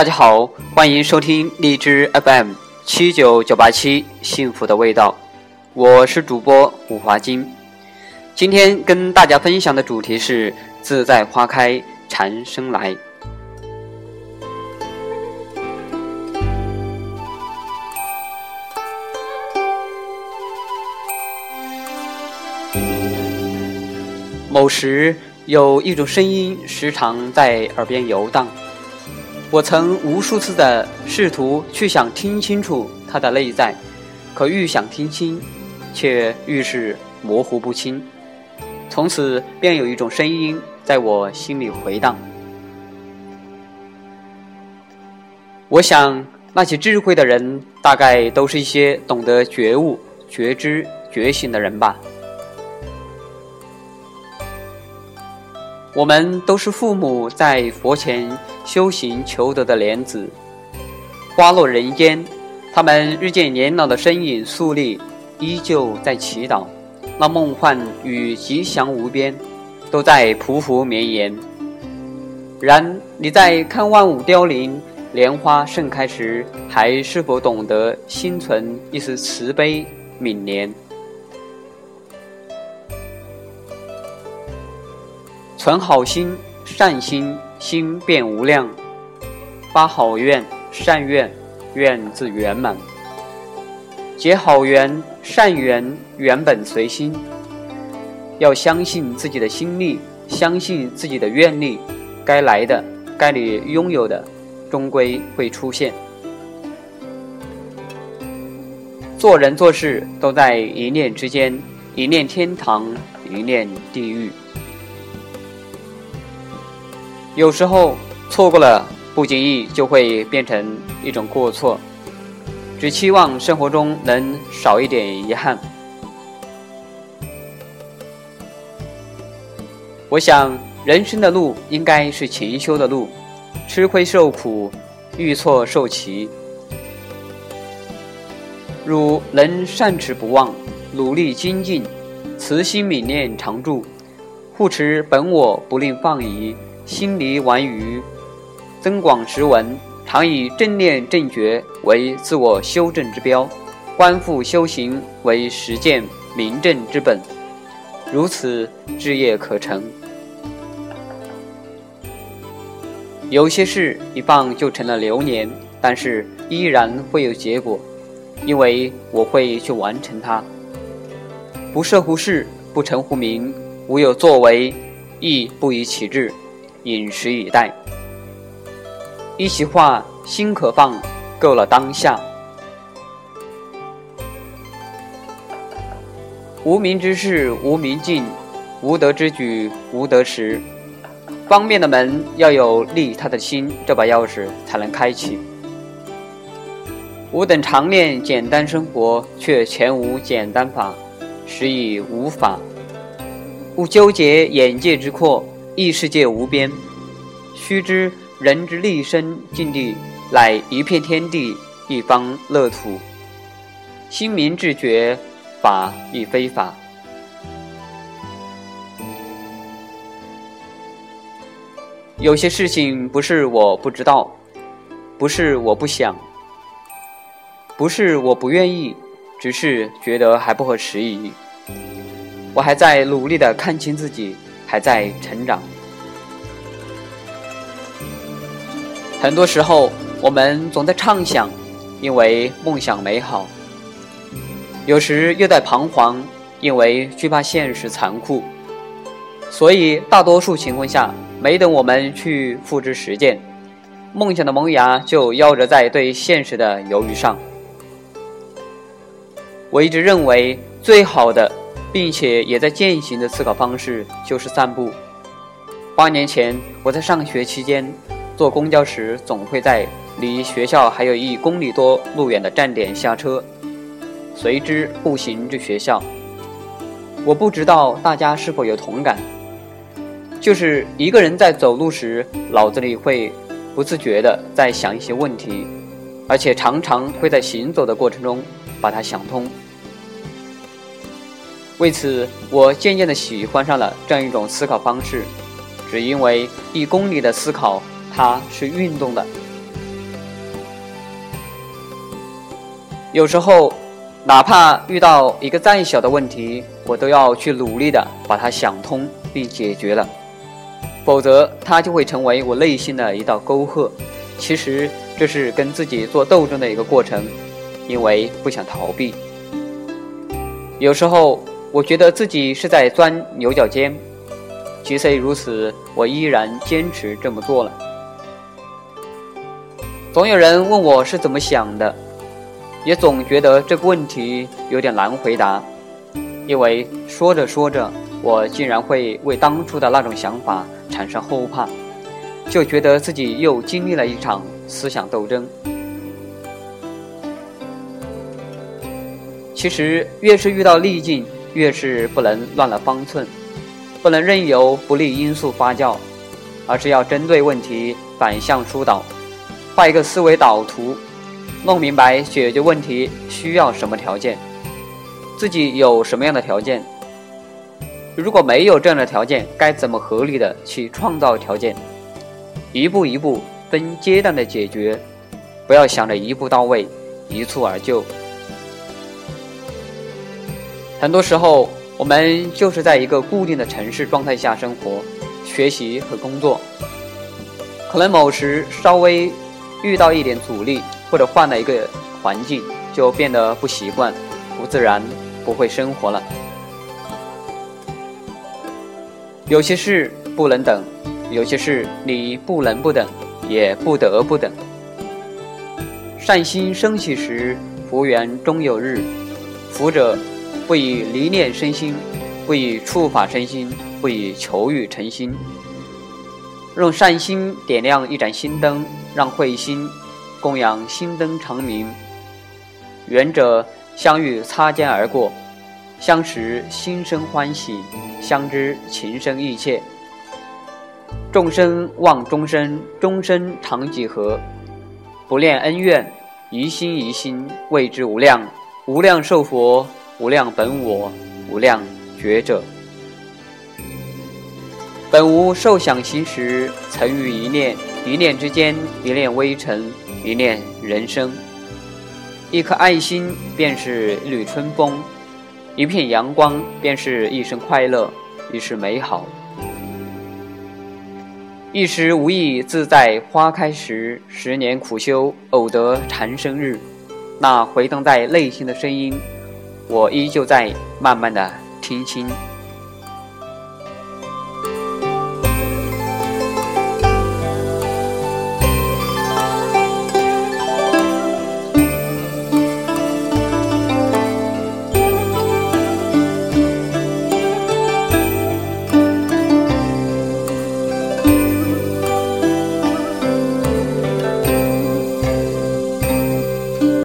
大家好，欢迎收听荔枝 FM 七九九八七幸福的味道，我是主播五华金。今天跟大家分享的主题是自在花开蝉声来。某时有一种声音时常在耳边游荡。我曾无数次的试图去想听清楚它的内在，可愈想听清，却愈是模糊不清。从此便有一种声音在我心里回荡。我想，那些智慧的人，大概都是一些懂得觉悟、觉知、觉醒的人吧。我们都是父母在佛前修行求得的莲子，花落人间，他们日渐年老的身影肃立，依旧在祈祷。那梦幻与吉祥无边，都在匍匐绵延。然你在看万物凋零、莲花盛开时，还是否懂得心存一丝慈悲悯怜？存好心、善心，心便无量；发好愿、善愿，愿自圆满。结好缘、善缘，缘本随心。要相信自己的心力，相信自己的愿力，该来的、该你拥有的，终归会出现。做人做事都在一念之间，一念天堂，一念地狱。有时候错过了，不经意就会变成一种过错。只期望生活中能少一点遗憾。我想，人生的路应该是勤修的路，吃亏受苦，遇错受其。汝能善持不忘，努力精进，慈心泯念常驻，护持本我不令放逸。心离玩于增广识文，常以正念正觉为自我修正之标，观复修行为实践明正之本，如此志业可成。有些事一放就成了流年，但是依然会有结果，因为我会去完成它。不涉乎事，不成乎名，无有作为，亦不以其志。饮食以待，一席话，心可放，够了当下。无名之事无名尽，无德之举无德时。方便的门要有利他的心，这把钥匙才能开启。吾等常念简单生活，却全无简单法，实以无法。勿纠结眼界之阔。异世界无边，须知人之立身境地，乃一片天地，一方乐土。心明志觉，法亦非法。有些事情不是我不知道，不是我不想，不是我不愿意，只是觉得还不合时宜。我还在努力的看清自己。还在成长。很多时候，我们总在畅想，因为梦想美好；有时又在彷徨，因为惧怕现实残酷。所以，大多数情况下，没等我们去付之实践，梦想的萌芽就夭折在对现实的犹豫上。我一直认为，最好的。并且也在践行的思考方式就是散步。八年前，我在上学期间坐公交时，总会在离学校还有一公里多路远的站点下车，随之步行至学校。我不知道大家是否有同感，就是一个人在走路时，脑子里会不自觉地在想一些问题，而且常常会在行走的过程中把它想通。为此我渐渐的喜欢上了这样一种思考方式只因为一公里的思考它是运动的。有时候哪怕遇到一个再小的问题我都要去努力的把它想通并解决了否则它就会成为我内心的一道沟壑。其实这是跟自己做斗争的一个过程因为不想逃避。有时候我觉得自己是在钻牛角尖，即使如此，我依然坚持这么做了。总有人问我是怎么想的。也总觉得这个问题有点难回答，因为说着说着，我竟然会为当初的那种想法产生后怕，就觉得自己又经历了一场思想斗争。其实，越是遇到逆境，越是不能乱了方寸，不能任由不利因素发酵，而是要针对问题反向疏导，画一个思维导图。弄明白解决问题需要什么条件，自己有什么样的条件，如果没有这样的条件，该怎么合理的去创造条件，一步一步分阶段的解决，不要想着一步到位，一蹴而就。很多时候，我们就是在一个固定的城市状态下生活、学习和工作，可能某时稍微遇到一点阻力。或者换了一个环境，就变得不习惯、不自然，不会生活了。有些事不能等，有些事你不能不等，也不得不等。善心升起时，福缘终有日。福者，不以离念生心，不以触法生心，不以求欲成心。用善心点亮一盏心灯，让慧心。供养心灯长明，缘者相遇擦肩而过，相识心生欢喜，相知情深意切。众生望终生，终生常几何？不念恩怨，疑心疑心，谓之无量。无量寿佛，无量本我，无量觉者。本无受想行识，曾于一念，一念之间，一念微尘。一念人生，一颗爱心便是一缕春风，一片阳光便是一生快乐，一世美好。一时无意自在花开时，十年苦修偶得禅生日。那回荡在内心的声音，我依旧在慢慢的听清。